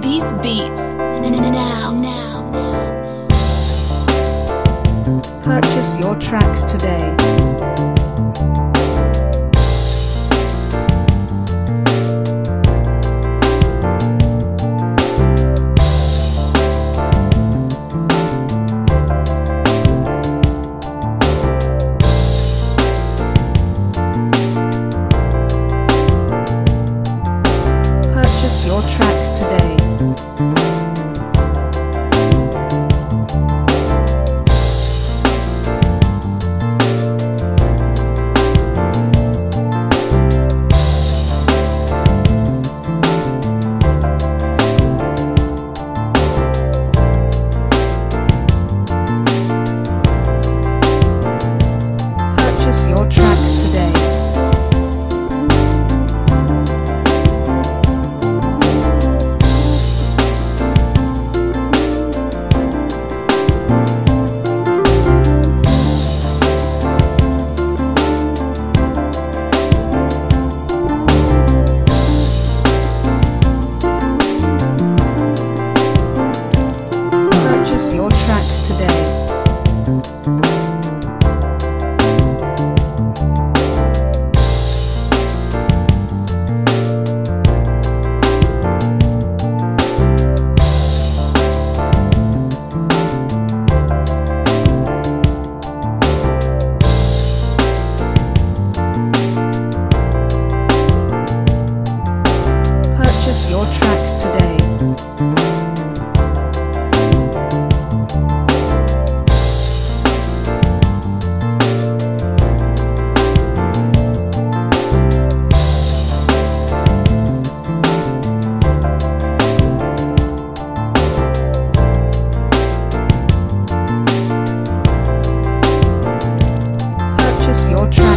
These beats now, now, now. Purchase your tracks today. your trust.